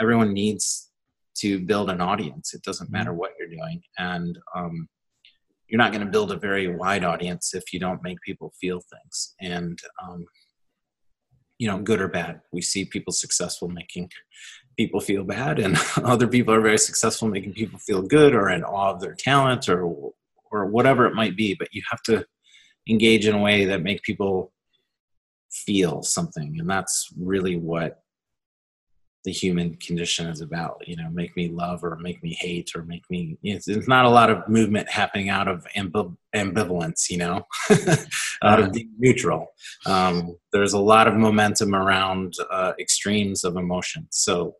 everyone needs to build an audience. It doesn't matter what you're doing, and um, you're not going to build a very wide audience if you don't make people feel things. And um, you know, good or bad, we see people successful making people feel bad, and other people are very successful making people feel good or in awe of their talent or or whatever it might be. But you have to engage in a way that make people feel something, and that's really what the human condition is about you know make me love or make me hate or make me it's, there's not a lot of movement happening out of ambiv- ambivalence you know out of neutral. Um, there's a lot of momentum around uh, extremes of emotion so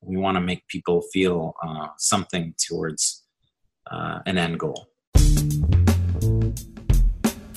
we want to make people feel uh, something towards uh, an end goal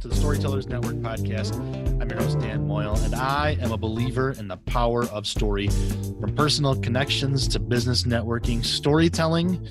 to the Storytellers Network podcast. I'm your host, Dan Moyle, and I am a believer in the power of story. From personal connections to business networking, storytelling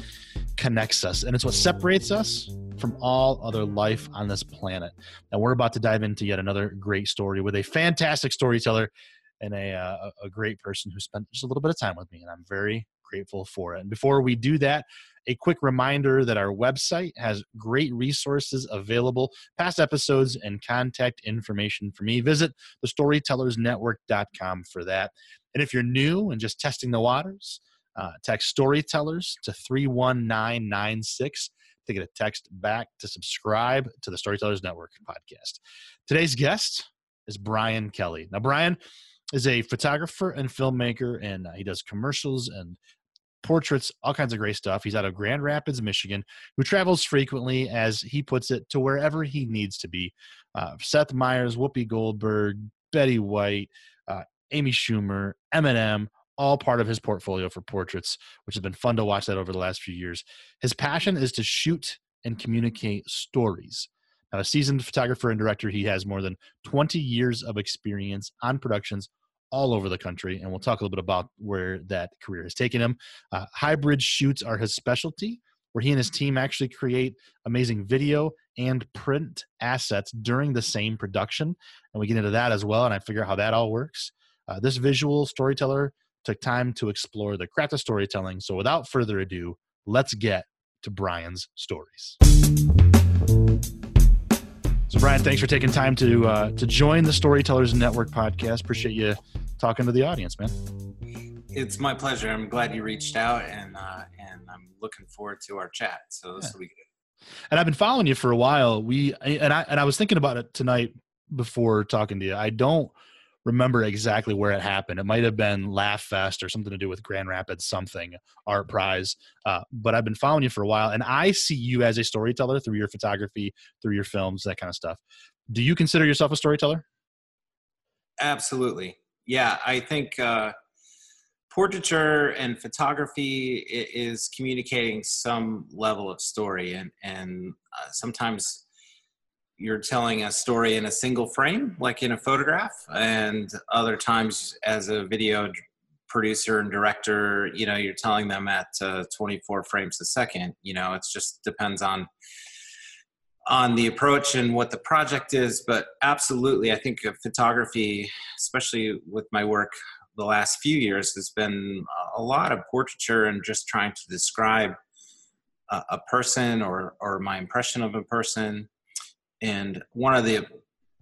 connects us, and it's what separates us from all other life on this planet. And we're about to dive into yet another great story with a fantastic storyteller and a, uh, a great person who spent just a little bit of time with me, and I'm very grateful for it. And before we do that, a quick reminder that our website has great resources available, past episodes, and contact information for me. Visit thestorytellersnetwork.com for that. And if you're new and just testing the waters, uh, text storytellers to 31996 to get a text back to subscribe to the Storytellers Network podcast. Today's guest is Brian Kelly. Now, Brian is a photographer and filmmaker, and uh, he does commercials and portraits, all kinds of great stuff. He's out of Grand Rapids, Michigan, who travels frequently, as he puts it, to wherever he needs to be. Uh, Seth Meyers, Whoopi Goldberg, Betty White, uh, Amy Schumer, Eminem, all part of his portfolio for portraits, which has been fun to watch that over the last few years. His passion is to shoot and communicate stories. Now, a seasoned photographer and director, he has more than 20 years of experience on productions all over the country, and we'll talk a little bit about where that career has taken him. Uh, hybrid shoots are his specialty, where he and his team actually create amazing video and print assets during the same production. And we get into that as well, and I figure out how that all works. Uh, this visual storyteller took time to explore the craft of storytelling. So without further ado, let's get to Brian's stories. So, Brian, thanks for taking time to uh, to join the Storytellers Network podcast. Appreciate you talking to the audience, man. It's my pleasure. I'm glad you reached out, and uh, and I'm looking forward to our chat. So this yeah. will be good. And I've been following you for a while. We and I and I was thinking about it tonight before talking to you. I don't remember exactly where it happened. It might have been LaughFest or something to do with Grand Rapids something ArtPrize. Uh, but I've been following you for a while, and I see you as a storyteller through your photography, through your films, that kind of stuff. Do you consider yourself a storyteller? Absolutely. Yeah, I think uh, portraiture and photography is communicating some level of story, and and uh, sometimes you're telling a story in a single frame, like in a photograph, and other times as a video producer and director, you know, you're telling them at uh, 24 frames a second. You know, it just depends on on the approach and what the project is. But absolutely, I think photography, especially with my work the last few years, has been a lot of portraiture and just trying to describe a, a person or or my impression of a person and one of the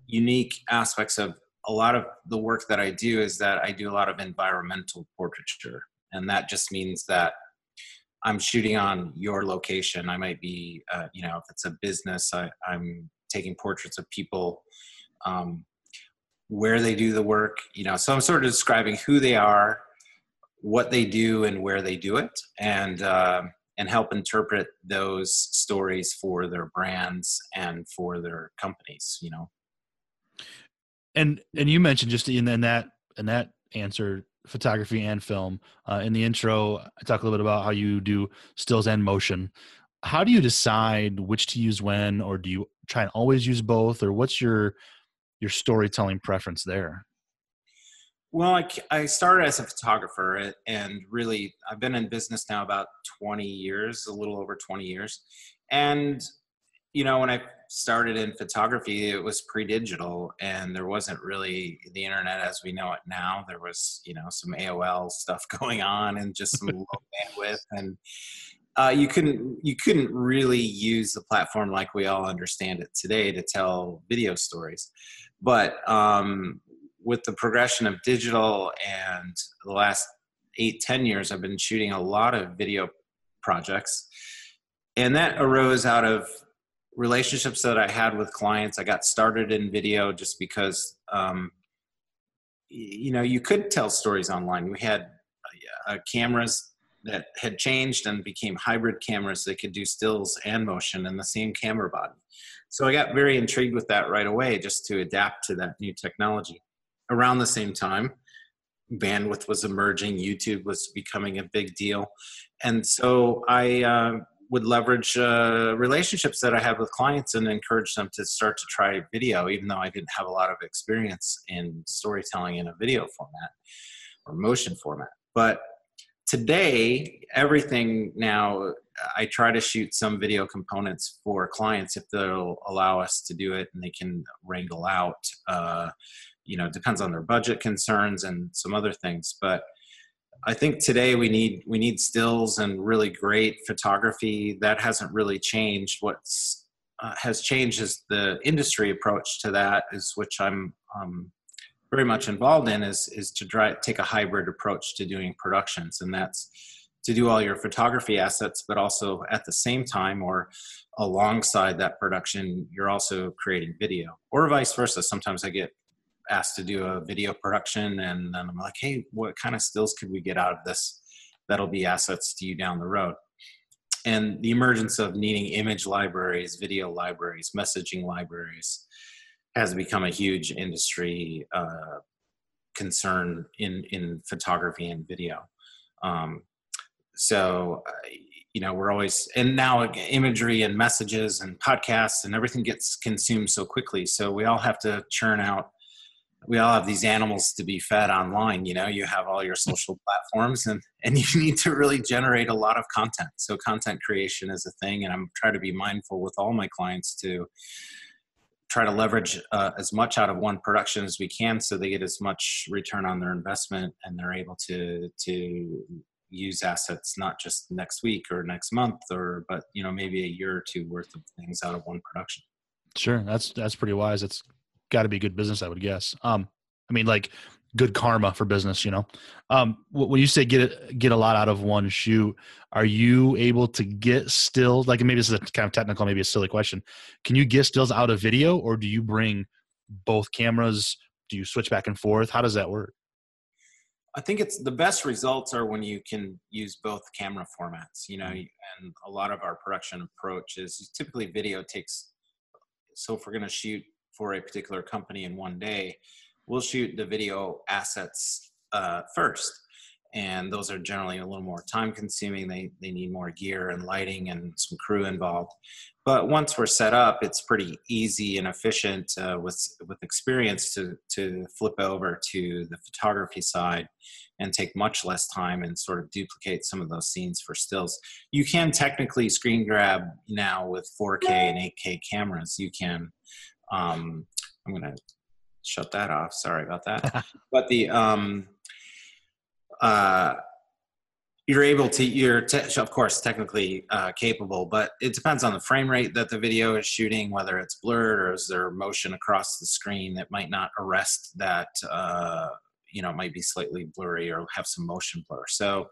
unique aspects of a lot of the work that I do is that I do a lot of environmental portraiture. And that just means that I'm shooting on your location. I might be, uh, you know, if it's a business, I, am taking portraits of people, um, where they do the work, you know. So I'm sort of describing who they are, what they do, and where they do it. And uh, and help interpret those stories for their brands and for their companies you know? And and you mentioned just in, in that in that answer photography and film uh, in the intro i talk a little bit about how you do stills and motion. How do you decide which to use when or do you try and always use both or what's your your storytelling preference there well I, I started as a photographer and really i've been in business now about 20 years a little over 20 years. And you know when i started in photography it was pre-digital and there wasn't really the internet as we know it now. There was you know some aol stuff going on and just some low bandwidth and uh, you couldn't you couldn't really use the platform like we all understand it today to tell video stories. But um, with the progression of digital and the last eight ten years i've been shooting a lot of video projects and that arose out of relationships that i had with clients i got started in video just because um, you know you could tell stories online we had uh, cameras that had changed and became hybrid cameras that could do stills and motion in the same camera body. So I got very intrigued with that right away just to adapt to that new technology. Around the same time, bandwidth was emerging, YouTube was becoming a big deal. And so I uh, would leverage uh, relationships that I have with clients and encourage them to start to try video, even though I didn't have a lot of experience in storytelling in a video format or motion format. But today everything now i try to shoot some video components for clients if they'll allow us to do it and they can wrangle out uh, you know it depends on their budget concerns and some other things but i think today we need we need stills and really great photography. That hasn't really changed. What's uh, has changed is the industry approach to that is which i'm um, very much involved in is is to try take a hybrid approach to doing productions and that's to do all your photography assets but also at the same time or alongside that production you're also creating video or vice versa. Sometimes i get asked to do a video production and then i'm like hey what kind of stills could we get out of this that'll be assets to you down the road and the emergence of needing image libraries video libraries messaging libraries has become a huge industry uh, concern in in photography and video. Um, so uh, you know we're always and now imagery and messages and podcasts and everything gets consumed so quickly. So we all have to churn out. We all have these animals to be fed online. You know, you have all your social platforms, and and you need to really generate a lot of content. So content creation is a thing, and I'm trying to be mindful with all my clients to try to leverage uh, as much out of one production as we can so they get as much return on their investment and they're able to to use assets not just next week or next month or but you know maybe a year or two worth of things out of one production sure that's that's pretty wise it's got to be good business i would guess. Um i mean like good karma for business you know? Um when you say get it get a lot out of one shoot are you able to get stills? Like maybe this is a kind of technical maybe a silly question. Can you get stills out of video or do you bring both cameras? Do you switch back and forth? How does that work? I think it's the best results are when you can use both camera formats you know mm-hmm. and a lot of our production approach is typically video takes so if we're going to shoot for a particular company in one day we'll shoot the video assets uh, first. And those are generally a little more time consuming. They, they need more gear and lighting and some crew involved. But once we're set up it's pretty easy and efficient uh, with with experience to to flip over to the photography side and take much less time and sort of duplicate some of those scenes for stills. You can technically screen grab now with 4k and 8k cameras. You can um, i'm going to shut that off. Sorry about that. but the um, uh, you're able to you're te- of course technically uh, capable, but it depends on the frame rate that the video is shooting, whether it's blurred or is there motion across the screen that might not arrest that. Uh, you know, might be slightly blurry or have some motion blur. So.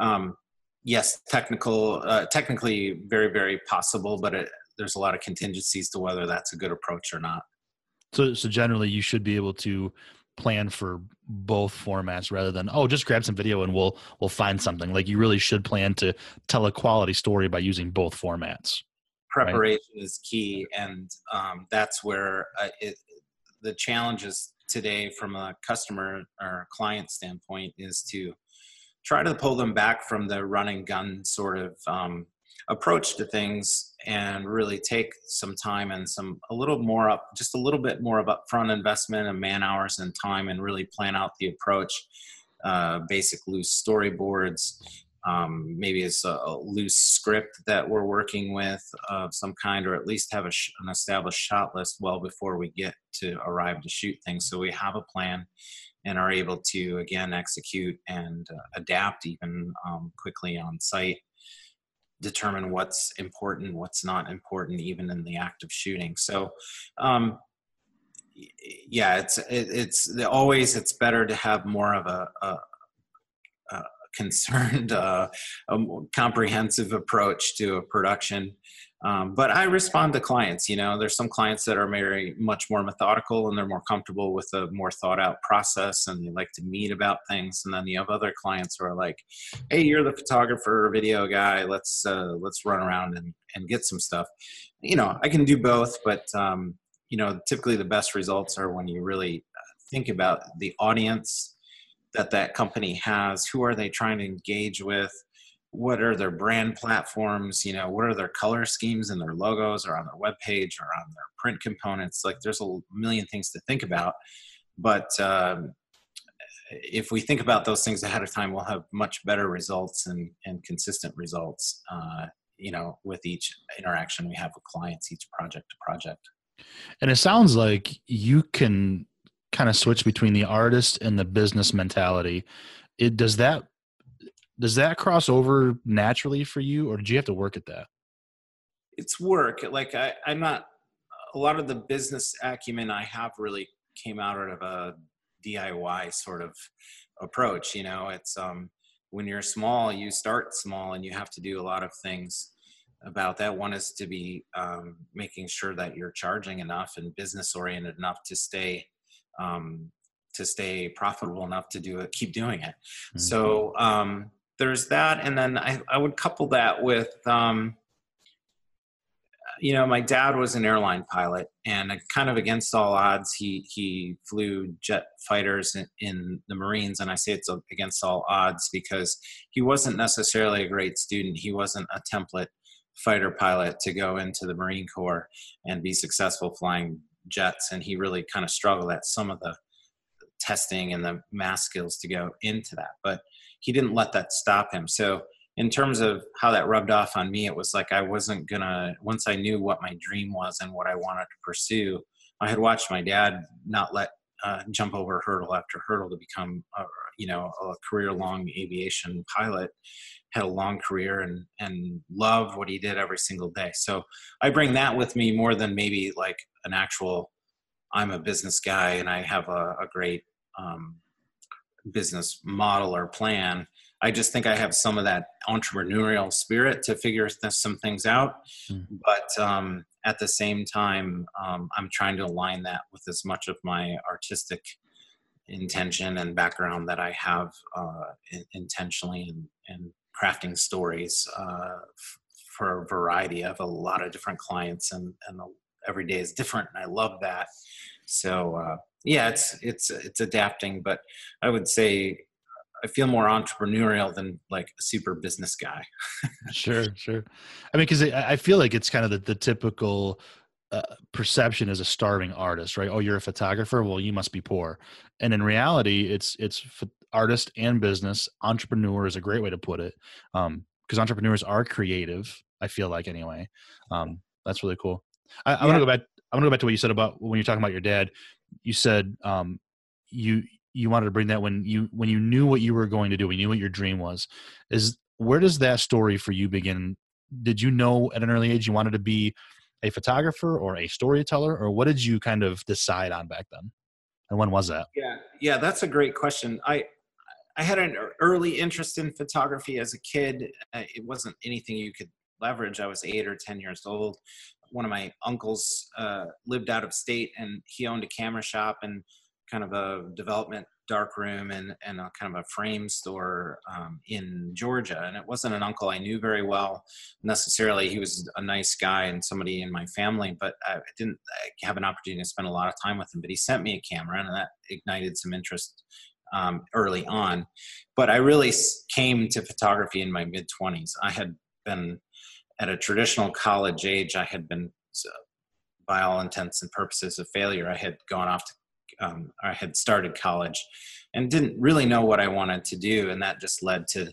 Um, yes, technical, uh, technically very, very possible, but it, there's a lot of contingencies to whether that's a good approach or not. So, so generally, you should be able to plan for both formats rather than oh just grab some video and we'll we'll find something like you really should plan to tell a quality story by using both formats preparation right? is key and um, that's where uh, it, the challenges today from a customer or client standpoint is to try to pull them back from the running gun sort of um, approach to things and really take some time and some a little more up just a little bit more of upfront investment and man hours and time and really plan out the approach uh, basic loose storyboards um, maybe it's a, loose script that we're working with of some kind or at least have sh- an established shot list well before we get to arrive to shoot things. So we have a plan and are able to again execute and uh, adapt even um, quickly on site determine what's important what's not important even in the act of shooting. So um, yeah it's it, it's always it's better to have more of a, a, a concerned uh, a comprehensive approach to a production um, but I respond to clients. You know, there's some clients that are very much more methodical and they're more comfortable with a more thought out process and they like to meet about things. And then you have other clients who are like, "Hey, you're the photographer, video guy. Let's uh, let's run around and and get some stuff." You know, I can do both, but um, you know, typically the best results are when you really uh, think about the audience that that company has. Who are they trying to engage with? What are their brand platforms you know what are their color schemes and their logos or on their web page or on their print components? Like there's a million things to think about but um, if we think about those things ahead of time we'll have much better results and, and consistent results uh, you know with each interaction we have with clients each project to project. And it sounds like you can kind of switch between the artist and the business mentality. It does that does that cross over naturally for you or did you have to work at that? It's work like I, i'm not a lot of the business acumen i have really came out of a diy sort of approach you know? It's um when you're small you start small and you have to do a lot of things about that. One is to be um, making sure that you're charging enough and business oriented enough to stay um, to stay profitable enough to do it keep doing it. Mm-hmm. so um, there's that and then i, I would couple that with um, you know my dad was an airline pilot and kind of against all odds he he flew jet fighters in, in, the marines and i say it's against all odds because he wasn't necessarily a great student. He wasn't a template fighter pilot to go into the marine corps and be successful flying jets and he really kind of struggled at some of the testing and the math skills to go into that. But he didn't let that stop him. So in terms of how that rubbed off on me, it was like I wasn't gonna once I knew what my dream was and what I wanted to pursue. I had watched my dad not let uh, jump over hurdle after hurdle to become, a, you know, a career-long aviation pilot. Had a long career and and loved what he did every single day. So I bring that with me more than maybe like an actual. I'm a business guy and I have a, a great um, business model or plan. I just think I have some of that entrepreneurial spirit to figure some things out. Mm. But um, at the same time, um, I'm trying to align that with as much of my artistic intention and background that I have uh, in, intentionally in, in, crafting stories uh, f- for a variety of a lot of different clients, and, and every day is different. And I love that. So, uh, yeah, it's it's it's adapting, but I would say I feel more entrepreneurial than like a super business guy. sure, sure. I mean, because I feel like it's kind of the, the typical uh, perception as a starving artist, right? Oh, you're a photographer. Well, you must be poor. And in reality, it's it's artist and business. Entrepreneur is a great way to put it, because um, entrepreneurs are creative. I feel like anyway. Um, that's really cool. I, I want to go back. I want to go back to what you said about when you're talking about your dad you said um, you you wanted to bring that when you when you knew what you were going to do, when you knew what your dream was. Is where does that story for you begin? Did you know at an early age you wanted to be a photographer or a storyteller, or what did you kind of decide on back then? And when was that? Yeah, yeah, that's a great question. I I had an early interest in photography as a kid. Uh, it wasn't anything you could leverage. I was eight or ten years old one of my uncles uh, lived out of state and he owned a camera shop and kind of a development dark room and, and a kind of a frame store um, in Georgia. And it wasn't an uncle I knew very well necessarily. He was a nice guy and somebody in my family, but I didn't have an opportunity to spend a lot of time with him. But he sent me a camera, and that ignited some interest um, early on. But I really came to photography in my mid 20s. I had been at a traditional college age, I had been, by all intents and purposes, a failure. I had gone off to um, I had started college and didn't really know what I wanted to do. And that just led to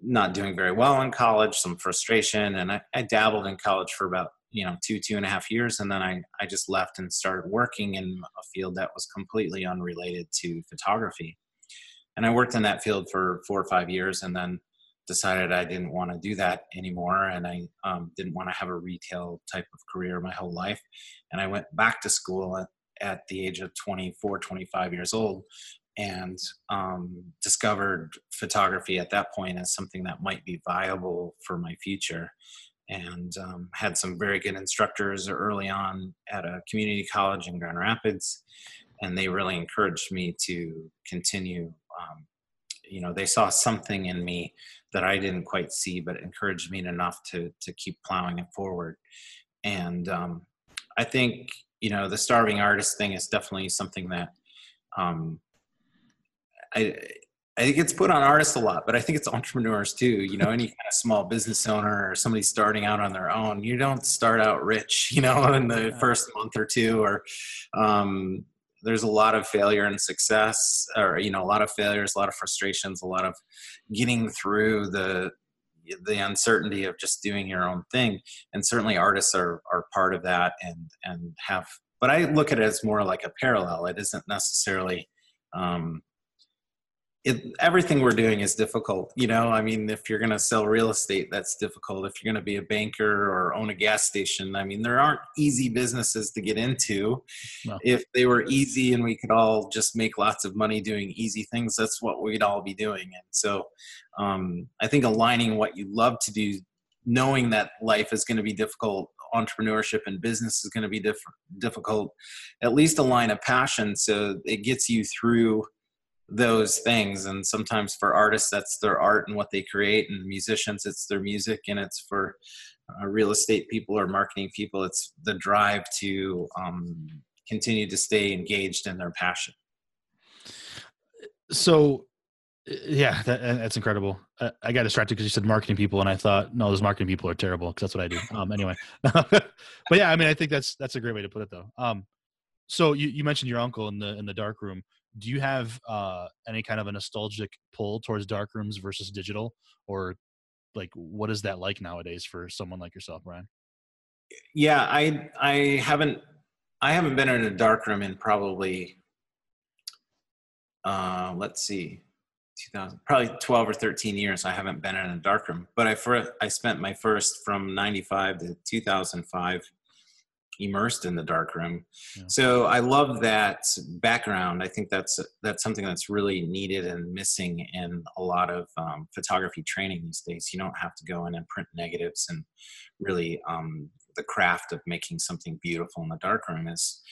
not doing very well in college, some frustration. And I, I dabbled in college for about, you know, two, two and a half years. And then I, I just left and started working in a field that was completely unrelated to photography. And I worked in that field for four or five years and then decided I didn't want to do that anymore. And I um, didn't want to have a retail type of career my whole life. And I went back to school at the age of 24, 25 years old and um, discovered photography at that point as something that might be viable for my future. And um, had some very good instructors early on at a community college in Grand Rapids, and they really encouraged me to continue. Um, you know, they saw something in me that I didn't quite see, but encouraged me enough to to keep plowing it forward. And um, I think you know the starving artist thing is definitely something that um, I I think it's put on artists a lot, but I think it's entrepreneurs too. You know, any kind of small business owner or somebody starting out on their own, you don't start out rich, you know, in the first month or two. Or um, there's a lot of failure and success, or you know, a lot of failures, a lot of frustrations, a lot of getting through the the uncertainty of just doing your own thing. And certainly artists are are part of that and and have but i look at it as more like a parallel. It isn't necessarily um it, everything we're doing is difficult. You know, I mean, if you're going to sell real estate, that's difficult. If you're going to be a banker or own a gas station, I mean, there aren't easy businesses to get into. No. If they were easy and we could all just make lots of money doing easy things, that's what we'd all be doing. And so um, I think aligning what you love to do, knowing that life is going to be difficult, entrepreneurship and business is going to be diff- difficult, at least align a passion so it gets you through those things. And sometimes for artists that's their art and what they create and musicians it's their music and it's for uh, real estate people or marketing people it's the drive to um, continue to stay engaged in their passion. So yeah that, that's incredible. Uh, i got distracted because you said marketing people and i thought no those marketing people are terrible because that's what i do. Um, anyway. But yeah i mean i think that's that's a great way to put it though. Um, so you, you mentioned your uncle in the in the dark room do you have uh, any kind of a nostalgic pull towards dark rooms versus digital? Or like what is that like nowadays for someone like yourself brian? Yeah i i haven't i haven't been in a dark room in probably uh let's see 2000 probably 12 or 13 years i haven't been in a dark room but i first i spent my first from 95 to 2005 immersed in the dark room. Yeah. So I love that background. I think that's that's something that's really needed and missing in a lot of um, photography training these days. You don't have to go in and print negatives and really um, the craft of making something beautiful in the dark room is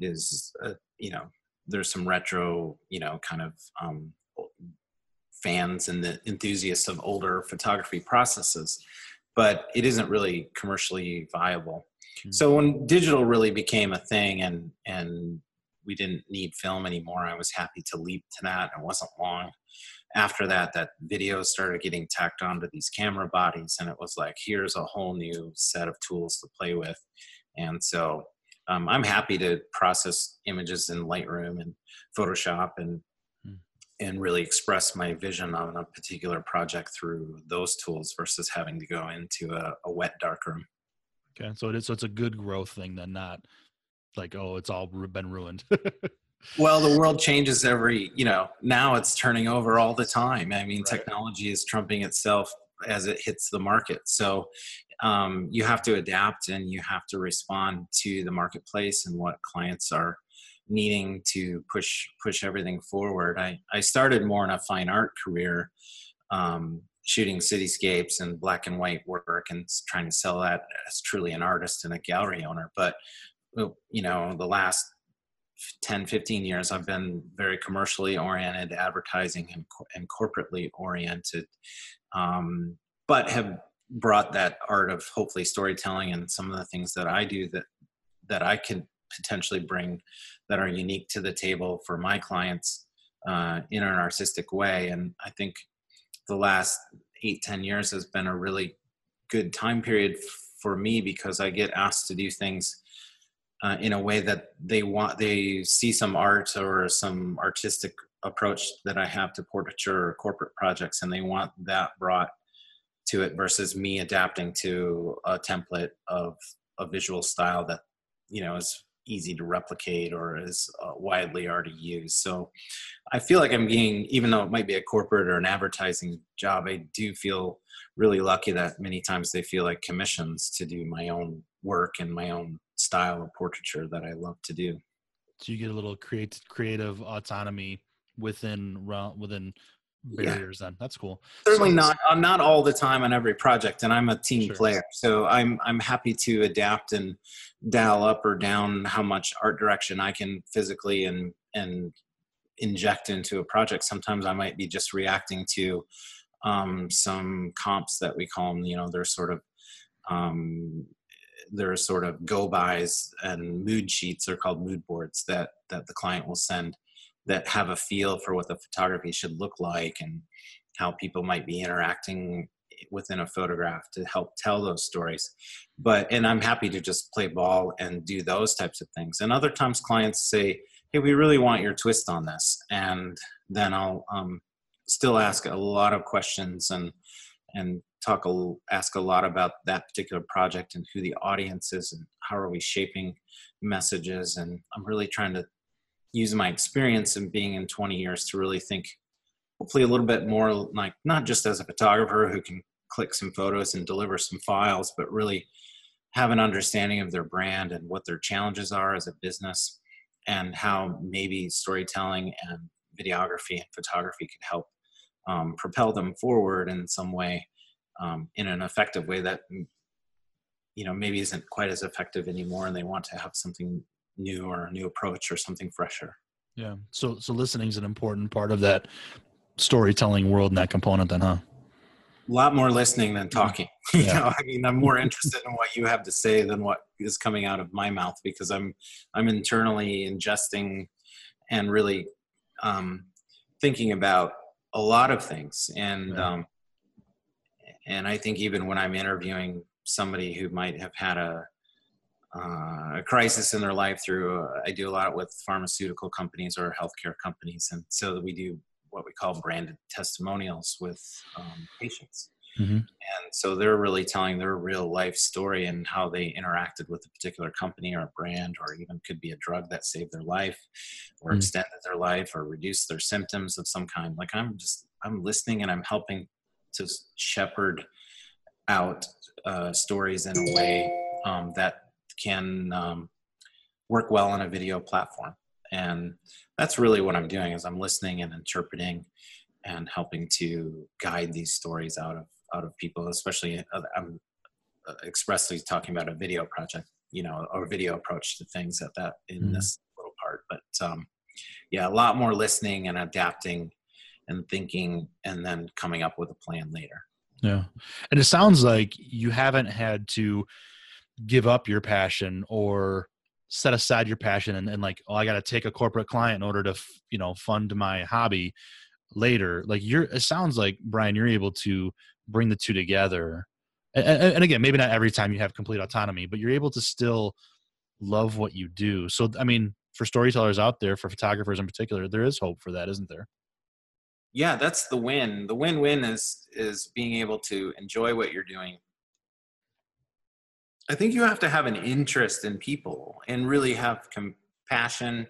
is uh, you know there's some retro you know kind of um, fans and the enthusiasts of older photography processes but it isn't really commercially viable Hmm. So when digital really became a thing and and we didn't need film anymore, I was happy to leap to that. It wasn't long after that that videos started getting tacked onto these camera bodies, and it was like here's a whole new set of tools to play with. And so um, I'm happy to process images in Lightroom and Photoshop and hmm. and really express my vision on a particular project through those tools versus having to go into a, a wet darkroom. Okay, so it is. So it's a good growth thing, then, not like oh, it's all been ruined. well, the world changes every. You know, now it's turning over all the time. I mean, right. technology is trumping itself as it hits the market. So um, you have to adapt and you have to respond to the marketplace and what clients are needing to push push everything forward. I I started more in a fine art career. Um, shooting cityscapes and black and white work and trying to sell that as truly an artist and a gallery owner. But you know, the last 10 15 years i've been very commercially oriented advertising and, and corporately oriented um, but have brought that art of hopefully storytelling and some of the things that i do that that i can potentially bring that are unique to the table for my clients uh, in an artistic way and i think the last eight ten years has been a really good time period for me because i get asked to do things uh, in a way that they want they see some art or some artistic approach that i have to portraiture or corporate projects and they want that brought to it versus me adapting to a template of a visual style that you know is easy to replicate or is uh, widely already used so i feel like i'm being even though it might be a corporate or an advertising job i do feel really lucky that many times they feel like commissions to do my own work and my own style of portraiture that I love to do. So you get a little create, creative autonomy within within barriers. Yeah. Then that's cool. Certainly so, not uh, not all the time on every project, and I'm a team sure. player, so I'm I'm happy to adapt and dial up or down how much art direction I can physically and and inject into a project. Sometimes I might be just reacting to um, some comps that we call them. You know, they're sort of um, there are sort of go bys and mood sheets are called mood boards that that the client will send that have a feel for what the photography should look like and how people might be interacting within a photograph to help tell those stories. But and i'm happy to just play ball and do those types of things. And other times clients say hey we really want your twist on this. And then i'll um, still ask a lot of questions and and talk a, ask a lot about that particular project and who the audience is and how are we shaping messages. And i'm really trying to use my experience and being in 20 years to really think hopefully a little bit more like not just as a photographer who can click some photos and deliver some files but really have an understanding of their brand and what their challenges are as a business and how maybe storytelling and videography and photography could help um, propel them forward in some way um, in an effective way that you know maybe isn't quite as effective anymore and they want to have something new or a new approach or something fresher. Yeah. So so listening is an important part of that storytelling world and that component then huh? A lot more listening than talking. Yeah. you know i mean i'm more interested in what you have to say than what is coming out of my mouth because i'm i'm internally ingesting and really um, thinking about a lot of things. And yeah. um, and i think even when i'm interviewing somebody who might have had a uh, a crisis in their life through uh, i do a lot with pharmaceutical companies or healthcare companies and so we do what we call branded testimonials with um, patients mm-hmm. and so they're really telling their real life story and how they interacted with a particular company or a brand or even could be a drug that saved their life or mm-hmm. extended their life or reduced their symptoms of some kind like i'm just i'm listening and i'm helping to shepherd out uh, stories in a way um, that can um, work well on a video platform and that's really what i'm doing is i'm listening and interpreting and helping to guide these stories out of out of people especially uh, i'm uh, expressly talking about a video project you know or video approach to things at that in mm-hmm. this little part but um, yeah a lot more listening and adapting and thinking and then coming up with a plan later. Yeah. And it sounds like you haven't had to give up your passion or set aside your passion and, and like, oh, I got to take a corporate client in order to, you know, fund my hobby later. Like you're, it sounds like Brian, you're able to bring the two together. And, and again, maybe not every time you have complete autonomy, but you're able to still love what you do. So, I mean, for storytellers out there, for photographers in particular, there is hope for that, isn't there? yeah that's the win the win-win is is being able to enjoy what you're doing i think you have to have an interest in people and really have compassion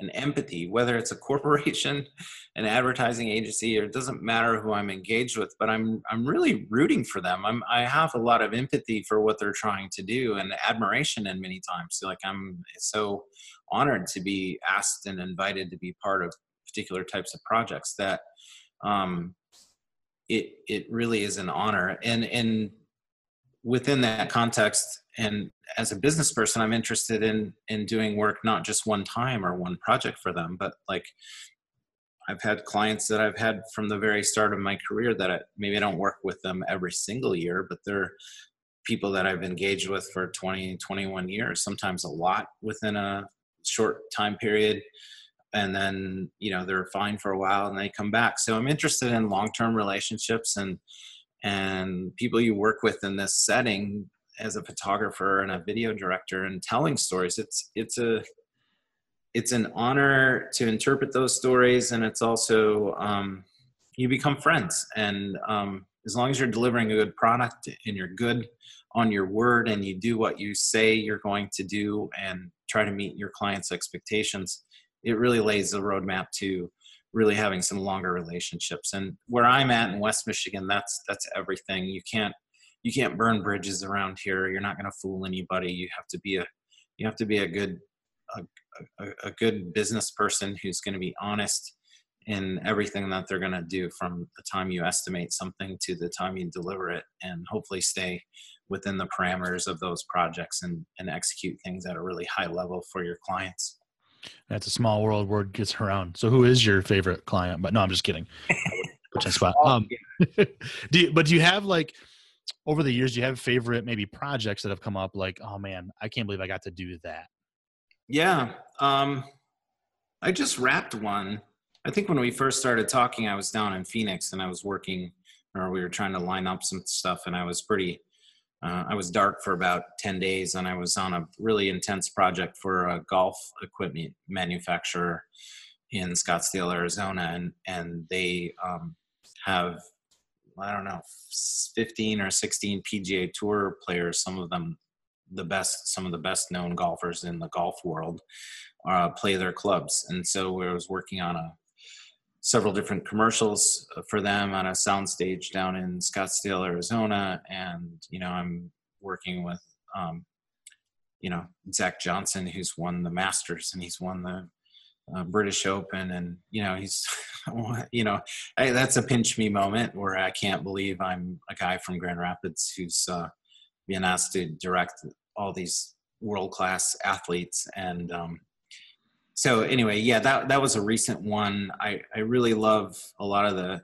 and empathy whether it's a corporation an advertising agency or it doesn't matter who i'm engaged with but i'm i'm really rooting for them. I'm i have a lot of empathy for what they're trying to do and admiration and many times. So like i'm so honored to be asked and invited to be part of particular types of projects that um, it it really is an honor. And and within that context and as a business person i'm interested in in doing work not just one time or one project for them but like i've had clients that i've had from the very start of my career that I, maybe i don't work with them every single year but they're people that i've engaged with for 20 21 years sometimes a lot within a short time period. And then you know they're fine for a while and they come back. So i'm interested in long-term relationships and and people you work with in this setting as a photographer and a video director and telling stories it's it's a it's an honor to interpret those stories and it's also um, you become friends. And um, as long as you're delivering a good product and you're good on your word and you do what you say you're going to do and try to meet your clients expectations it really lays the roadmap to really having some longer relationships. And where i'm at in west michigan that's that's everything. You can't you can't burn bridges around here. You're not going to fool anybody. You have to be a you have to be a good a, a, a good business person who's going to be honest in everything that they're going to do from the time you estimate something to the time you deliver it and hopefully stay within the parameters of those projects and, and execute things at a really high level for your clients that's a small world. Word gets around. So, who is your favorite client? But no, I'm just kidding. spot. Um, do you, but do you have like over the years? Do you have favorite maybe projects that have come up? Like, oh man, I can't believe I got to do that. Yeah, um, I just wrapped one. I think when we first started talking, I was down in Phoenix and I was working, or we were trying to line up some stuff, and I was pretty uh, I was dark for about 10 days and I was on a really intense project for a golf equipment manufacturer in Scottsdale, Arizona. And, and they um, have, I don't know, 15 or 16 PGA Tour players, some of them the best, some of the best known golfers in the golf world uh, play their clubs. And so I was working on a several different commercials uh, for them on a soundstage down in Scottsdale, Arizona, and you know I'm working with um, you know Zach Johnson, who's won the Masters and he's won the uh, British Open, and you know he's you know I, that's a pinch me moment where I can't believe I'm a guy from Grand Rapids who's uh, being asked to direct all these world class athletes. And um, so anyway, yeah, that that was a recent one. I I really love a lot of the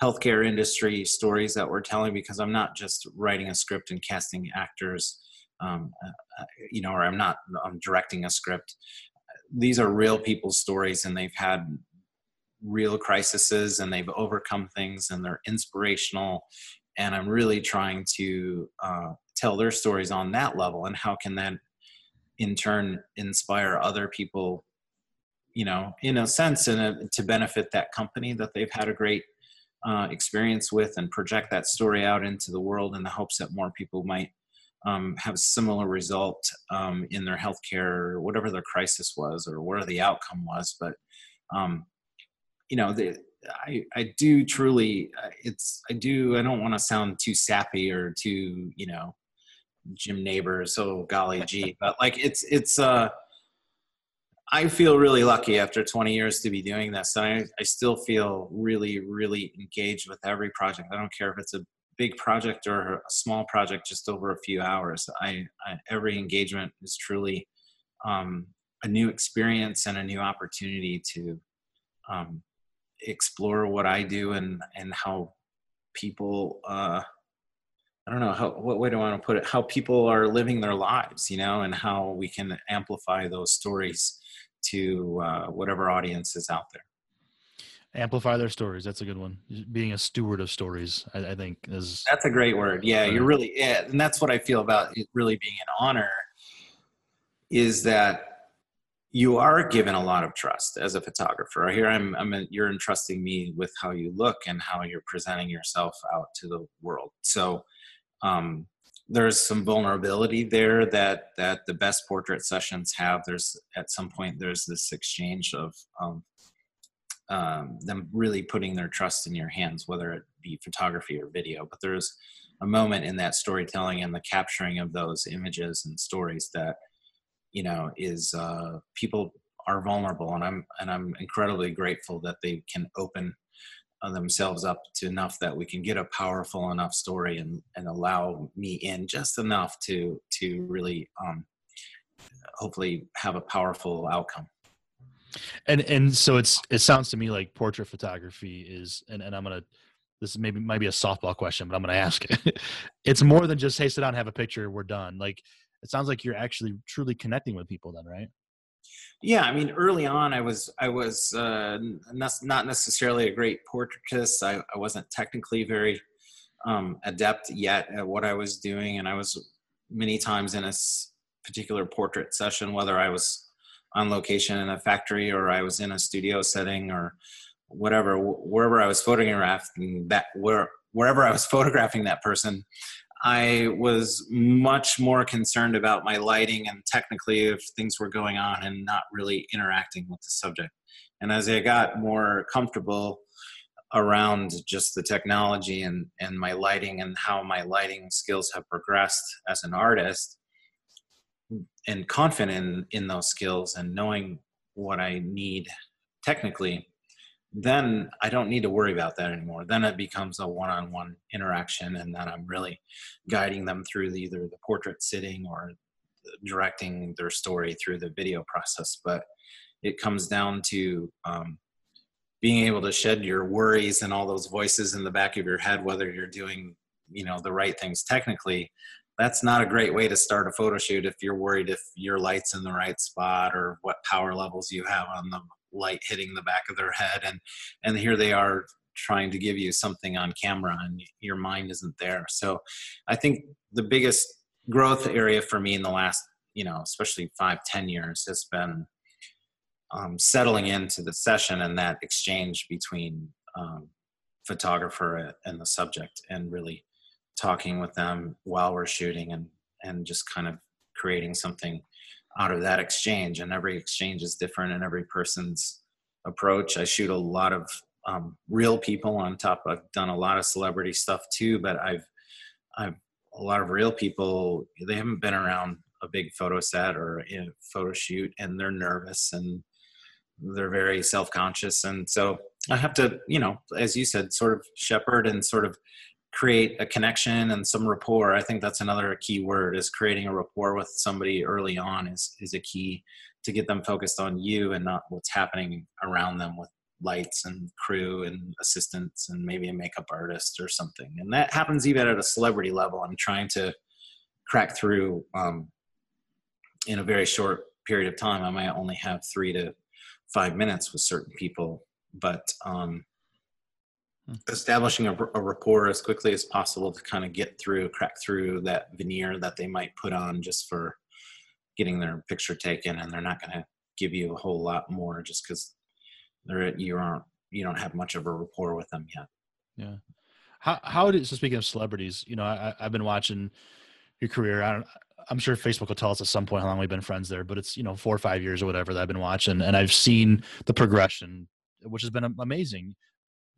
healthcare industry stories that we're telling because I'm not just writing a script and casting actors, um, uh, you know, or I'm not I'm directing a script. These are real people's stories, and they've had real crises, and they've overcome things, and they're inspirational. And I'm really trying to uh, tell their stories on that level, and how can that in turn inspire other people you know, in a sense, in a, to benefit that company that they've had a great uh, experience with and project that story out into the world in the hopes that more people might um, have a similar result um, in their healthcare, or whatever their crisis was or whatever the outcome was. But, um, you know, the, I, I do truly, uh, it's, I do, I don't want to sound too sappy or too, you know, Jim Nabors, oh golly gee, but like it's, it's, uh, I feel really lucky after 20 years to be doing this. And I, I still feel really, really engaged with every project. I don't care if it's a big project or a small project, just over a few hours. I, I every engagement is truly um, a new experience and a new opportunity to um, explore what I do and and how people. Uh, I don't know how what way do I want to put it? How people are living their lives, you know, and how we can amplify those stories to uh, whatever audience is out there. Amplify their stories. That's a good one. Being a steward of stories, I, I think is. That's a great word. Yeah, you're really yeah, and that's what I feel about it really being an honor. Is that you are given a lot of trust as a photographer. Here I'm, I'm a, you're entrusting me with how you look and how you're presenting yourself out to the world. So um, there's some vulnerability there that that the best portrait sessions have. There's at some point there's this exchange of um, um, them really putting their trust in your hands whether it be photography or video. But there's a moment in that storytelling and the capturing of those images and stories that you know is uh, people are vulnerable. And i'm and i'm incredibly grateful that they can open themselves up to enough that we can get a powerful enough story and and allow me in just enough to to really um, hopefully have a powerful outcome. And and so it's it sounds to me like portrait photography is and, and i'm gonna this maybe might be a softball question but i'm gonna ask it. It's more than just hey sit down have a picture we're done. Like it sounds like you're actually truly connecting with people then right yeah i mean early on i was i was uh, not necessarily a great portraitist. I, I wasn't technically very um, adept yet at what i was doing and i was many times in a particular portrait session whether i was on location in a factory or I was in a studio setting or whatever, wherever I was photographing that, where, wherever I was photographing that person, I was much more concerned about my lighting and technically if things were going on and not really interacting with the subject. And as I got more comfortable around just the technology and, and my lighting and how my lighting skills have progressed as an artist, and confident in, in those skills and knowing what I need technically, then I don't need to worry about that anymore. Then it becomes a one-on-one interaction, and then I'm really guiding them through the, either the portrait sitting or directing their story through the video process. But it comes down to um, being able to shed your worries and all those voices in the back of your head, whether you're doing you know the right things technically that's not a great way to start a photo shoot if you're worried if your light's in the right spot or what power levels you have on the light hitting the back of their head and and here they are trying to give you something on camera and your mind isn't there. So i think the biggest growth area for me in the last you know especially five ten years has been um, settling into the session and that exchange between um, photographer and the subject and really talking with them while we're shooting and and just kind of creating something out of that exchange and every exchange is different and every person's approach. I shoot a lot of um, real people on top. I've done a lot of celebrity stuff too but i've i've a lot of real people they haven't been around a big photo set or a photo shoot and they're nervous and they're very self-conscious and so i have to you know as you said sort of shepherd and sort of create a connection and some rapport i think that's another key word is creating a rapport with somebody early on is is a key to get them focused on you and not what's happening around them with lights and crew and assistants and maybe a makeup artist or something. And that happens even at a celebrity level. I'm trying to crack through um, in a very short period of time. I might only have three to five minutes with certain people but um, establishing a, a, rapport as quickly as possible to kind of get through, crack through that veneer that they might put on just for getting their picture taken, and they're not going to give you a whole lot more just because they're you aren't you don't have much of a rapport with them yet. Yeah. How how did so speaking of celebrities, you know, I, I've been watching your career. I don't. I'm sure Facebook will tell us at some point how long we've been friends there, but it's you know four or five years or whatever that I've been watching, and I've seen the progression, which has been amazing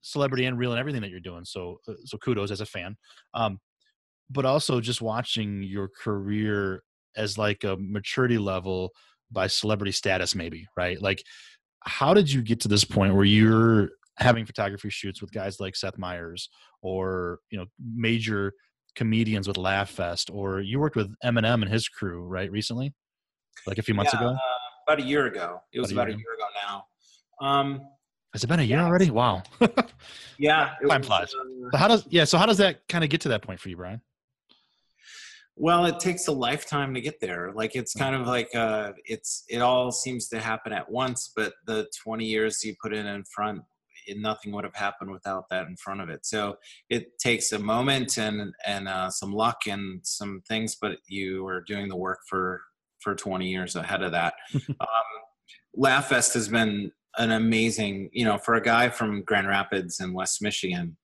celebrity and real and everything that you're doing. So uh, so kudos as a fan. Um, but also just watching your career as like a maturity level by celebrity status, maybe right? Like, how did you get to this point where you're having photography shoots with guys like Seth Meyers or you know major comedians with LaughFest, or you worked with Eminem and his crew right recently, like a few months yeah, ago. Uh, about a year ago. It was about, about a, year. a year ago now. Um, has it been a year yeah. already? Wow. yeah. Time was, flies. Uh, so how does yeah? So how does that kind of get to that point for you, Brian? Well, it takes a lifetime to get there. Like it's kind of like uh, it's it all seems to happen at once, but the 20 years you put in in front, nothing would have happened without that in front of it. So it takes a moment and and uh, some luck and some things, but you are doing the work for for 20 years ahead of that. um, LaughFest has been an amazing, you know, for a guy from Grand Rapids in West Michigan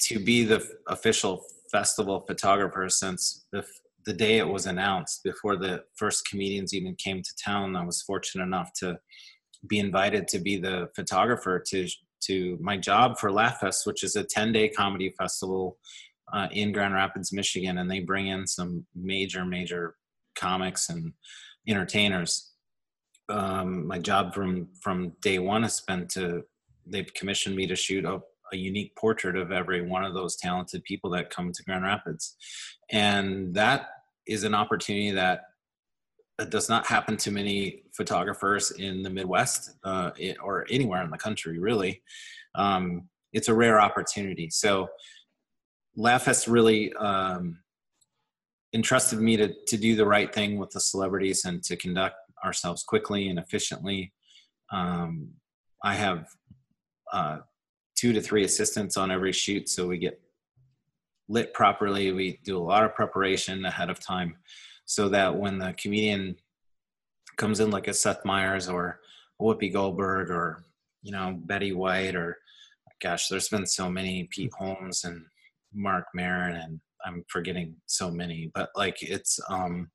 to be the official festival photographer since the the day it was announced before the first comedians even came to town. I was fortunate enough to be invited to be the photographer to to my job for LaughFest, which is a 10 day comedy festival uh, in Grand Rapids, Michigan, and they bring in some major, major comics and entertainers um, my job from from day one has been to they've commissioned me to shoot a, a unique portrait of every one of those talented people that come to Grand Rapids, and that is an opportunity that does not happen to many photographers in the Midwest uh, or anywhere in the country, really. Um, it's a rare opportunity. So, LaughFest really um, entrusted me to, to do the right thing with the celebrities and to conduct ourselves quickly and efficiently. Um, I have uh, two to three assistants on every shoot, so we get lit properly. We do a lot of preparation ahead of time so that when the comedian comes in like a Seth Meyers or Whoopi Goldberg or you know Betty White or gosh, there's been so many Pete Holmes and Marc Maron and I'm forgetting so many, but like it's um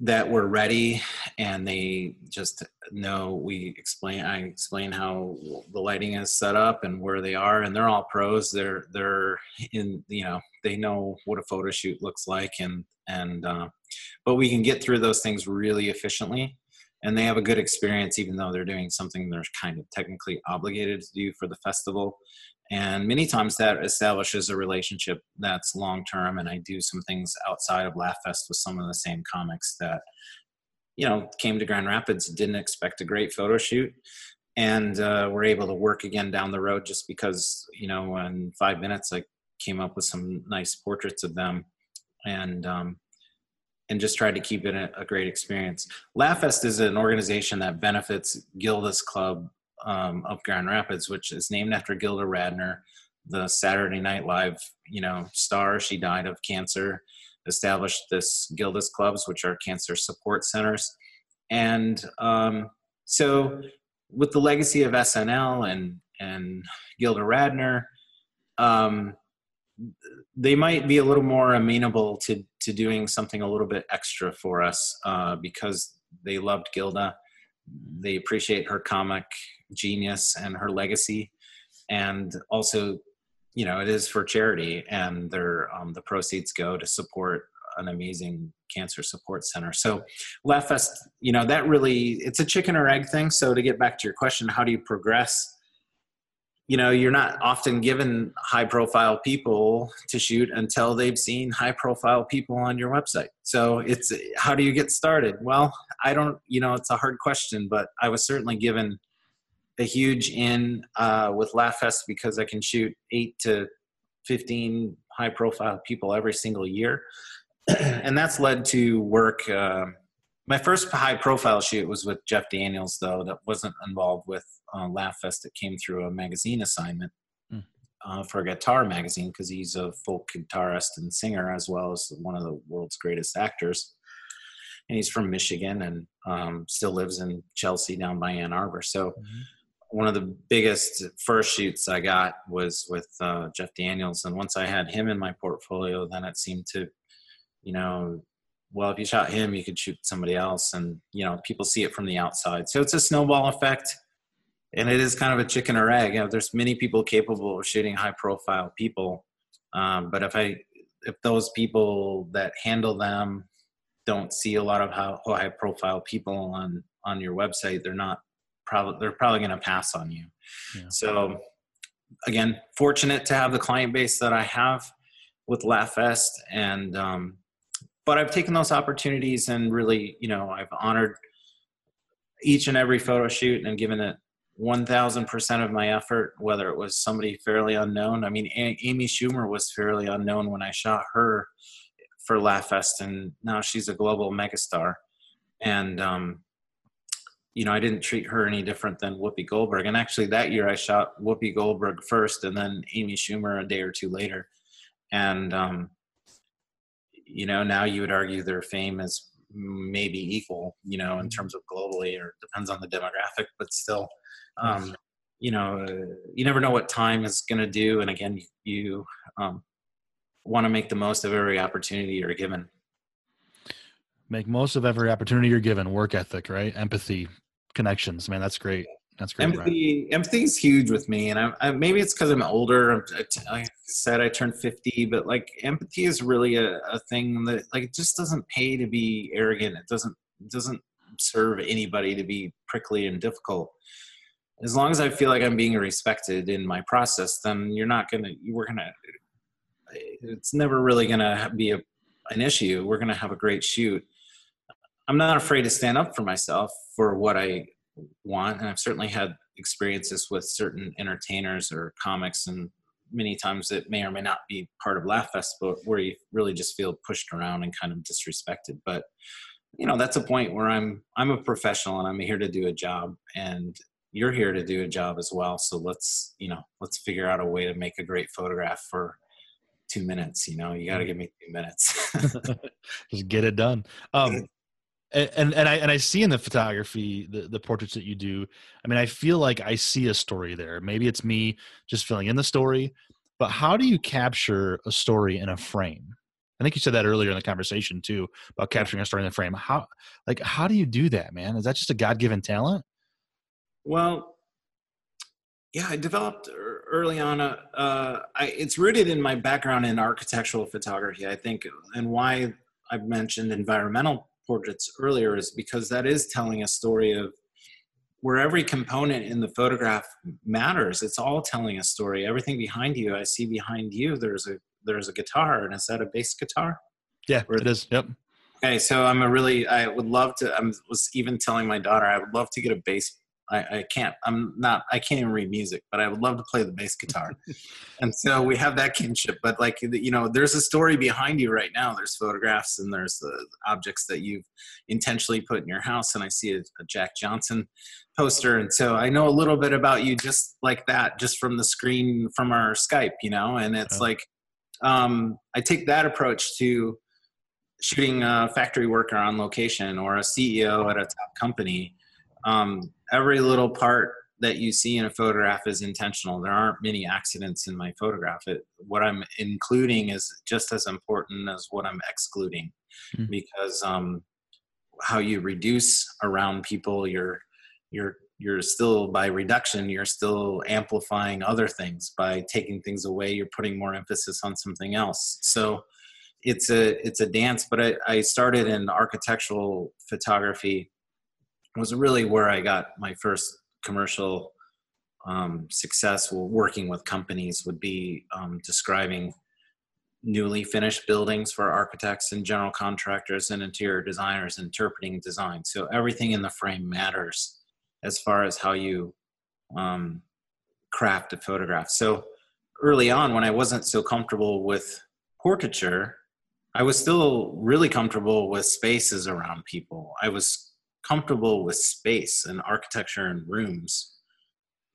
that we're ready and they just know we explain i explain how the lighting is set up and where they are and they're all pros. They're they're in you know they know what a photo shoot looks like and and uh, but we can get through those things really efficiently and they have a good experience even though they're doing something they're kind of technically obligated to do for the festival and many times that establishes a relationship that's long term and i do some things outside of LaughFest with some of the same comics that you know came to grand rapids didn't expect a great photo shoot and uh, we're able to work again down the road just because you know in five minutes i came up with some nice portraits of them and um, and just tried to keep it a, great experience. LaughFest is an organization that benefits Gilda's Club um, of Grand Rapids, which is named after Gilda Radner, the Saturday Night Live, you know, star. She died of cancer. Established this Gilda's clubs, which are cancer support centers, and um, so with the legacy of SNL and and Gilda Radner, um, they might be a little more amenable to to doing something a little bit extra for us uh, because they loved Gilda. They appreciate her comic genius and her legacy. And also you know it is for charity and their um, the proceeds go to support an amazing cancer support center. So laughfest you know that really it's a chicken or egg thing. So to get back to your question how do you progress? You know you're not often given high profile people to shoot until they've seen high profile people on your website. So it's how do you get started? Well i don't you know it's a hard question but i was certainly given a huge in uh, with LaughFest because I can shoot eight to 15 high profile people every single year. and that's led to work. Uh, my first high profile shoot was with Jeff Daniels, though, that wasn't involved with uh, LaughFest. It came through a magazine assignment mm. uh, for a guitar magazine because he's a folk guitarist and singer as well as one of the world's greatest actors. And he's from Michigan and um, still lives in Chelsea down by Ann Arbor. So, mm-hmm one of the biggest first shoots I got was with uh, Jeff Daniels, and once I had him in my portfolio, then it seemed to, you know, well, if you shot him, you could shoot somebody else, and you know, people see it from the outside. So it's a snowball effect, and it is kind of a chicken or egg. You know, there's many people capable of shooting high-profile people, um, but if I, if those people that handle them don't see a lot of how high-profile people on on your website, they're not probably they're probably going to pass on you. Yeah. So again, fortunate to have the client base that I have with LaughFest, and um, but I've taken those opportunities and really, you know, I've honored each and every photo shoot and given it 1000% of my effort whether it was somebody fairly unknown i mean a- amy schumer was fairly unknown when i shot her for laughfest and now she's a global megastar and um, you know, I didn't treat her any different than Whoopi Goldberg. And actually, that year I shot Whoopi Goldberg first, and then Amy Schumer a day or two later. And um, you know, now you would argue their fame is maybe equal, you know, in mm-hmm. terms of globally, or depends on the demographic, but still, um, you know, uh, you never know what time is going to do. And again, you um, want to make the most of every opportunity you're given make most of every opportunity you're given work ethic right empathy connections man that's great that's great empathy Brian. is huge with me and I, I maybe it's because i'm older I, said i turned 50 but like empathy is really a, a thing that like it just doesn't pay to be arrogant it doesn't it doesn't serve anybody to be prickly and difficult as long as I feel like I'm being respected in my process, then you're not gonna. We're gonna. It's never really gonna be a, an issue. We're gonna have a great shoot. I'm not afraid to stand up for myself for what I want, and I've certainly had experiences with certain entertainers or comics, and many times it may or may not be part of LaughFest, but where you really just feel pushed around and kind of disrespected. But you know, that's a point where I'm I'm a professional and I'm here to do a job, and you're here to do a job as well. So let's, you know, let's figure out a way to make a great photograph for two minutes. You know, you got to give me two minutes. Just get it done. Um, and, and, and I and I see in the photography the the portraits that you do. I mean, I feel like I see a story there. Maybe it's me just filling in the story, but how do you capture a story in a frame? I think you said that earlier in the conversation too about capturing a story in the frame. How like how do you do that, man? Is that just a God given talent? Well, yeah, I developed early on. A, uh, I, it's rooted in my background in architectural photography, I think, and why I've mentioned environmental portraits earlier is because that is telling a story of where every component in the photograph matters. It's all telling a story. Everything behind you, I see behind you. There's a there's a guitar, and is that a bass guitar? Yeah, or, it is. Yep. Okay, so I'm a really I would love to. I was even telling my daughter I would love to get a bass I, I, can't i'm not i can't even read music but i would love to play the bass guitar. And so we have that kinship but like you know there's a story behind you right now. There's photographs and there's the objects that you've intentionally put in your house and i see a, a jack johnson poster. And so i know a little bit about you just like that just from the screen from our skype you know and it's like um, i take that approach to shooting a factory worker on location or a ceo at a top company um, every little part that you see in a photograph is intentional. There aren't many accidents in my photograph. It, what I'm including is just as important as what I'm excluding, mm-hmm. because um, how you reduce around people, you're you're you're still by reduction, you're still amplifying other things. By taking things away, you're putting more emphasis on something else. So it's a it's a dance. But I, I started in architectural photography was really where I got my first commercial um, success working with companies would be um, describing newly finished buildings for architects and general contractors and interior designers interpreting design. So everything in the frame matters as far as how you um, craft a photograph. So early on when i wasn't so comfortable with portraiture i was still really comfortable with spaces around people. I was comfortable with space and architecture and rooms.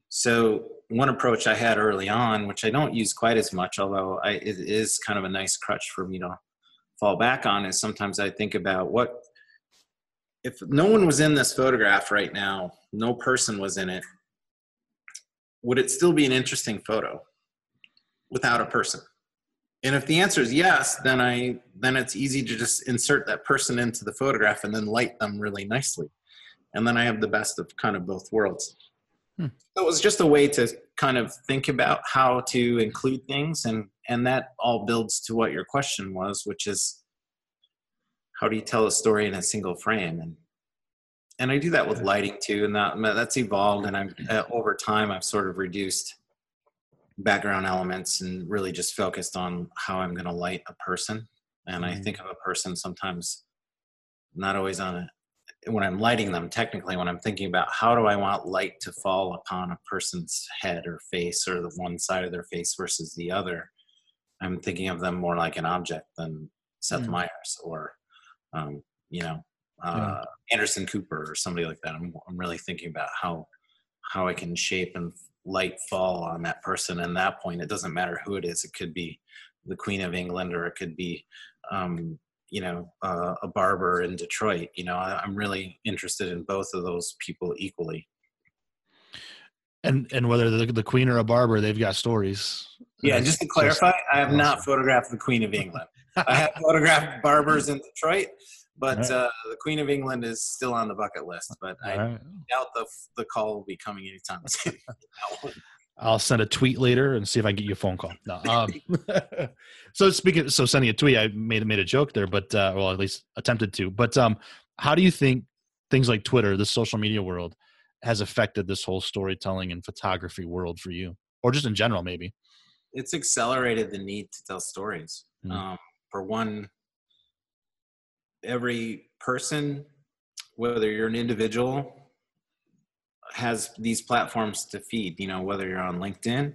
So one approach I had early on, which I don't use quite as much, although I, it is kind of a nice crutch for me to fall back on, is sometimes I think about what if no one was in this photograph right now, no person was in it, would it still be an interesting photo without a person? And if the answer is yes, then I then it's easy to just insert that person into the photograph and then light them really nicely. And then I have the best of kind of both worlds. Hmm. So it was just a way to kind of think about how to include things and and that all builds to what your question was, which is how do you tell a story in a single frame and and I do that with lighting too, and that that's evolved. And I'm uh, over time I've sort of reduced background elements and really just focused on how I'm going to light a person. And mm-hmm. I think of a person sometimes not always on it when I'm lighting them, technically, when I'm thinking about how do I want light to fall upon a person's head or face or the one side of their face versus the other, I'm thinking of them more like an object than Seth mm. Meyers or, um, you know, uh, yeah. Anderson Cooper or somebody like that. I'm, I'm really thinking about how how I can shape and light fall on that person and that point. It doesn't matter who it is. It could be the queen of england or it could be um, you know uh, a barber in detroit. You know I, i'm really interested in both of those people equally. And and whether the, the queen or a barber they've got stories. Yeah just to clarify i have not photographed the queen of england. I have photographed barbers in detroit but right. uh, the Queen of England is still on the bucket list. But I right. doubt the the call will be coming anytime soon. I'll send a tweet later and see if I can get you a phone call. No, um, so speaking, so sending a tweet, I made made a joke there, but uh, well, at least attempted to. But um, how do you think things like Twitter, the social media world, has affected this whole storytelling and photography world for you, or just in general, maybe? It's accelerated the need to tell stories. Mhm. Um, for one, every person, whether you're an individual, has these platforms to feed. You know, whether you're on LinkedIn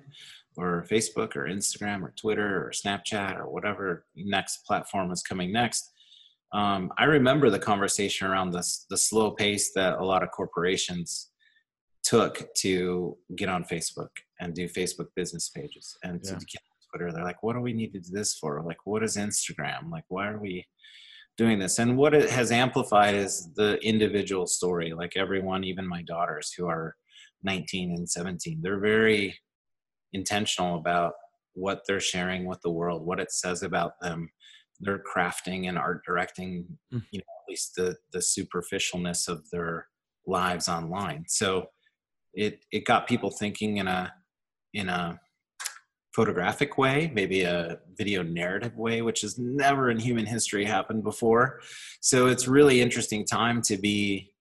or Facebook or Instagram or Twitter or Snapchat or whatever next platform is coming next. Um, I remember the conversation around this the slow pace that a lot of corporations took to get on Facebook and do Facebook business pages and to get on Twitter. They're like, what do we need to do this for? Like, what is Instagram? Like, why are we doing this? And what it has amplified is the individual story. Like everyone, even my daughters who are 19 and 17, they're very intentional about what they're sharing with the world, what it says about them. They're crafting and art directing, Mm. you know, at least the the superficialness of their lives online. So it it got people thinking in a in a photographic way, maybe a video narrative way, which has never in human history happened before. So it's really interesting time to be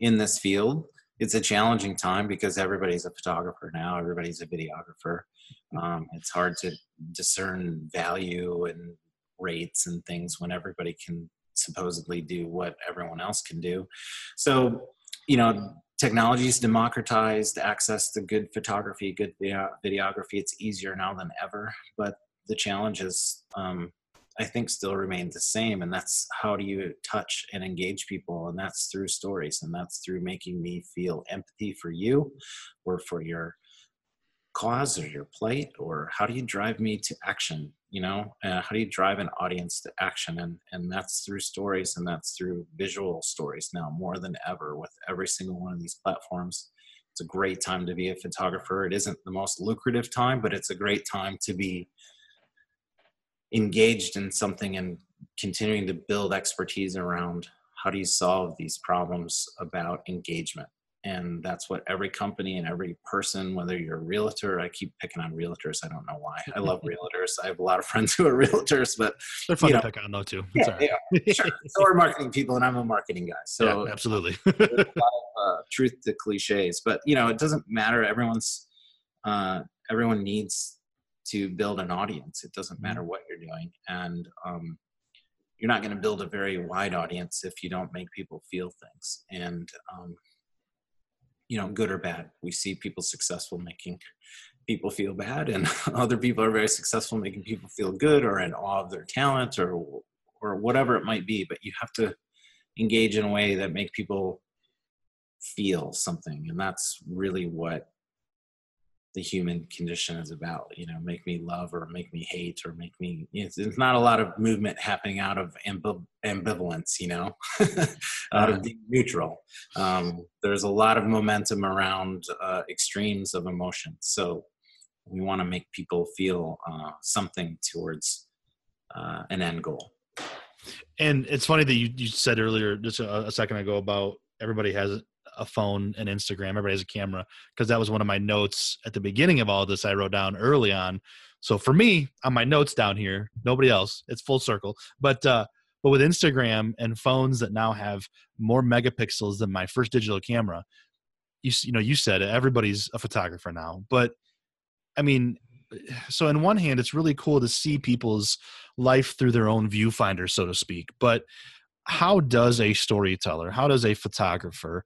in this field. It's a challenging time because everybody's a photographer now, everybody's a videographer. Um, it's hard to discern value and rates and things when everybody can supposedly do what everyone else can do. So, you know, technology's democratized access to good photography, good videography. It's easier now than ever, but the challenges, um, I think, still remain the same. And that's how do you touch and engage people? And that's through stories, and that's through making me feel empathy for you or for your cause or your plight or how do you drive me to action you know? Uh, how do you drive an audience to action? And and that's through stories and that's through visual stories now more than ever with every single one of these platforms. It's a great time to be a photographer. It isn't the most lucrative time but it's a great time to be engaged in something and continuing to build expertise around how do you solve these problems about engagement and that's what every company and every person whether you're a realtor i keep picking on realtors i don't know why i love realtors i have a lot of friends who are realtors but They're fun You to know, pick on though too. Yeah, all they are. sure so are marketing people and i'm a marketing guy so yeah, absolutely. of uh, truth to cliches but you know it doesn't matter everyone's uh, everyone needs to build an audience it doesn't matter what you're doing and um, you're not going to build a very wide audience if you don't make people feel things and um, you know good or bad. We see people successful making people feel bad and other people are very successful making people feel good or in awe of their talent or or whatever it might be but you have to engage in a way that make people feel something and that's really what the human condition is about you know make me love or make me hate or make me it's, it's not a lot of movement happening out of ambi- ambivalence you know out of being neutral. Um, there's a lot of momentum around uh, extremes of emotion. So we want to make people feel uh, something towards uh, an end goal. And it's funny that you, you said earlier, just a, a second ago, about everybody has a phone and Instagram, everybody has a camera, because that was one of my notes at the beginning of all this I wrote down early on. So for me, on my notes down here, nobody else, it's full circle. But uh, but with Instagram and phones that now have more megapixels than my first digital camera, you you know you said everybody's a photographer now. But I mean, so in one hand, it's really cool to see people's life through their own viewfinder, so to speak. But how does a storyteller, how does a photographer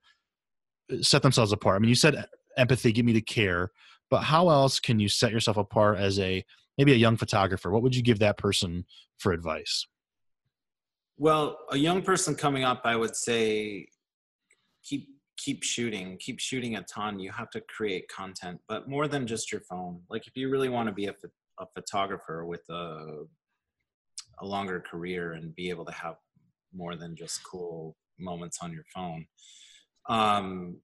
set themselves apart? I mean, you said empathy, get me to care, but how else can you set yourself apart as a maybe a young photographer? What would you give that person for advice? Well, a young person coming up, I would say keep keep shooting, keep shooting a ton. You have to create content, but more than just your phone. Like if you really want to be a, a photographer with a a longer career and be able to have more than just cool moments on your phone, um,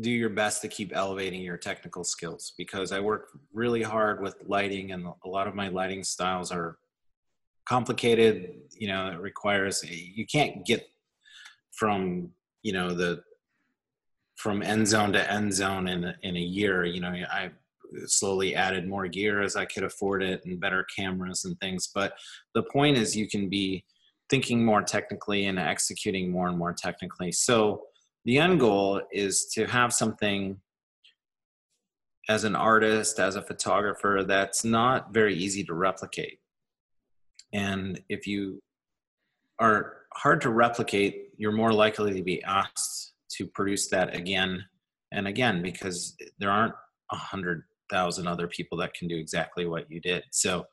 do your best to keep elevating your technical skills because I work really hard with lighting and a lot of my lighting styles are complicated you know it requires you can't get from you know the from end zone to end zone in a, in a year. You know i slowly added more gear as i could afford it and better cameras and things but the point is you can be thinking more technically and executing more and more technically so the end goal is to have something as an artist, as a photographer, that's not very easy to replicate. And if you are hard to replicate, you're more likely to be asked to produce that again and again because there aren't a hundred thousand other people that can do exactly what you did. So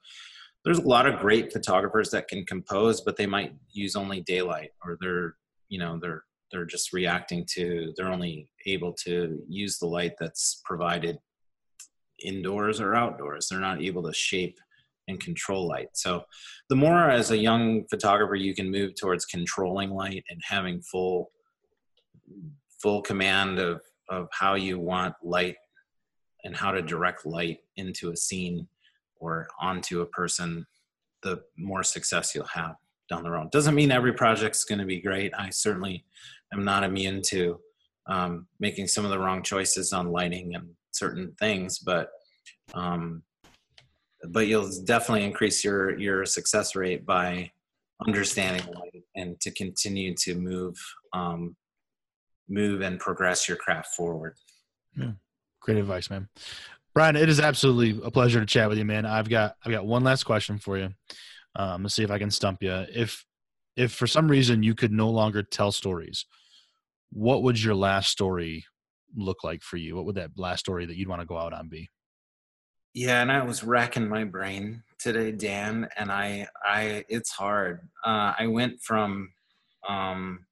there's a lot of great photographers that can compose, but they might use only daylight or they're, you know, they're they're just reacting to they're only able to use the light that's provided indoors or outdoors. They're not able to shape and control light. So the more as a young photographer you can move towards controlling light and having full full command of of how you want light and how to direct light into a scene or onto a person, the more success you'll have down the road. Doesn't mean every project's going to be great. I certainly am not immune to um, making some of the wrong choices on lighting and certain things, but um, but you'll definitely increase your your success rate by understanding light and to continue to move um, move and progress your craft forward. Yeah. Great advice, man. Brian, it is absolutely a pleasure to chat with you, man. I've got I've got one last question for you. Um, let's see if I can stump you. If if for some reason you could no longer tell stories, what would your last story look like for you? What would that last story that you'd want to go out on be? Yeah, and I was racking my brain today, Dan, and I I it's hard. Uh, I went from um,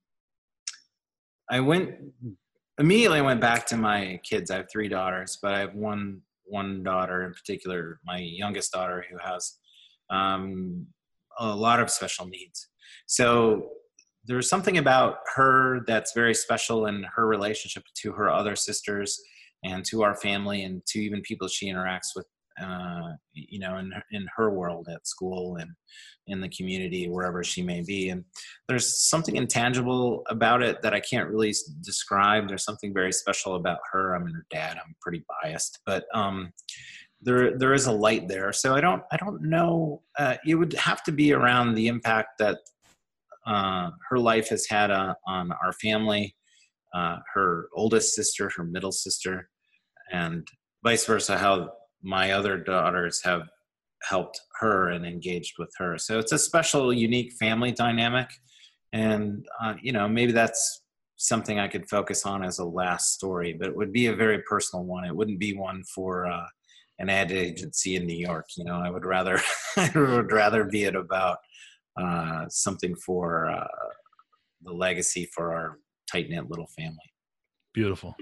I went immediately. I went back to my kids. I have three daughters, but I have one one daughter in particular, my youngest daughter, who has um, a lot of special needs. So there's something about her that's very special in her relationship to her other sisters and to our family and to even people she interacts with uh, you know in in her world at school and in the community wherever she may be and there's something intangible about it that i can't really describe. There's something very special about her. I mean, her dad i'm pretty biased but um there there is a light there. So i don't i don't know uh, it would have to be around the impact that uh, her life has had uh, on our family uh, her oldest sister her middle sister and vice versa how my other daughters have helped her and engaged with her. So it's a special, unique family dynamic. And, uh, you know, maybe that's something I could focus on as a last story, but it would be a very personal one. It wouldn't be one for uh, an ad agency in New York. You know, I would rather, I would rather be it about uh, something for uh, the legacy for our tight knit little family. Beautiful.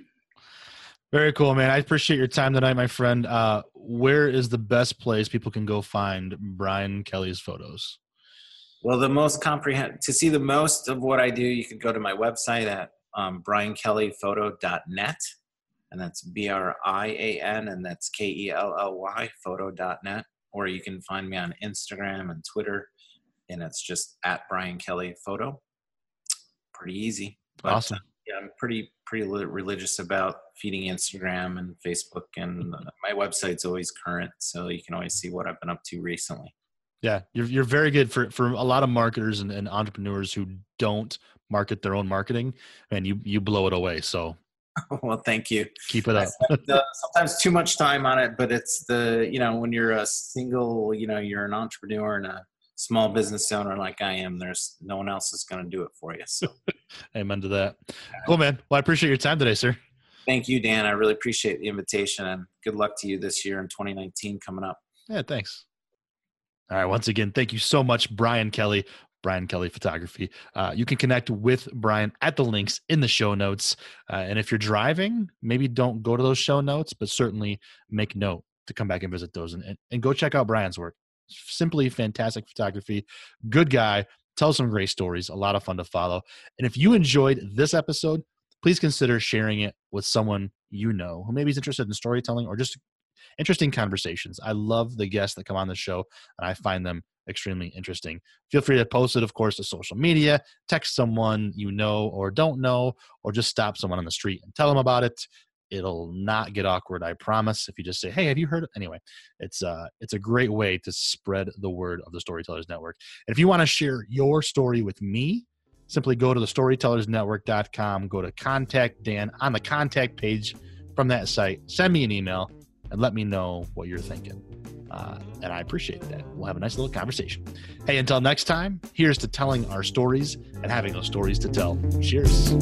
Very cool, man. I appreciate your time tonight, my friend. Uh, where is the best place people can go find Brian Kelly's photos? Well, the most comprehend to see the most of what I do, you can go to my website at um, briankellyphoto.net, and that's B R I A N, and that's K E L L Y photo.net. Or you can find me on Instagram and Twitter, and it's just at Brian Kelly Photo. Pretty easy. But, awesome. Uh, yeah, I'm pretty pretty religious about feeding Instagram and Facebook, and my website's always current, so you can always see what I've been up to recently. Yeah, you're you're very good for for a lot of marketers and, and entrepreneurs who don't market their own marketing, and you you blow it away. So well thank you keep it up uh, sometimes too much time on it but it's the you know when you're a single you know you're an entrepreneur and a small business owner like I am, there's no one else is going to do it for you. So, amen to that. Cool, man. Well, I appreciate your time today, sir. Thank you, Dan. I really appreciate the invitation and good luck to you this year in 2019 coming up. Yeah, thanks. All right. Once again, thank you so much, Brian Kelly. Brian Kelly Photography. Uh, you can connect with Brian at the links in the show notes. Uh, and if you're driving, maybe don't go to those show notes, but certainly make note to come back and visit those and, and, go check out Brian's work simply fantastic photography. Good guy. Tells some great stories. A lot of fun to follow. And if you enjoyed this episode, please consider sharing it with someone you know who maybe is interested in storytelling or just interesting conversations. I love the guests that come on the show, and I find them extremely interesting. Feel free to post it, of course, to social media, text someone you know or don't know, or just stop someone on the street and tell them about it it'll not get awkward i promise if you just say hey have you heard anyway it's uh it's a great way to spread the word of the storytellers network and if you want to share your story with me simply go to the storytellersnetwork.com, go to contact Dan on the contact page from that site, send me an email, and let me know what you're thinking. Uh, and I appreciate that. We'll have a nice little conversation. Hey, until next time, here's to telling our stories and having those stories to tell. Cheers.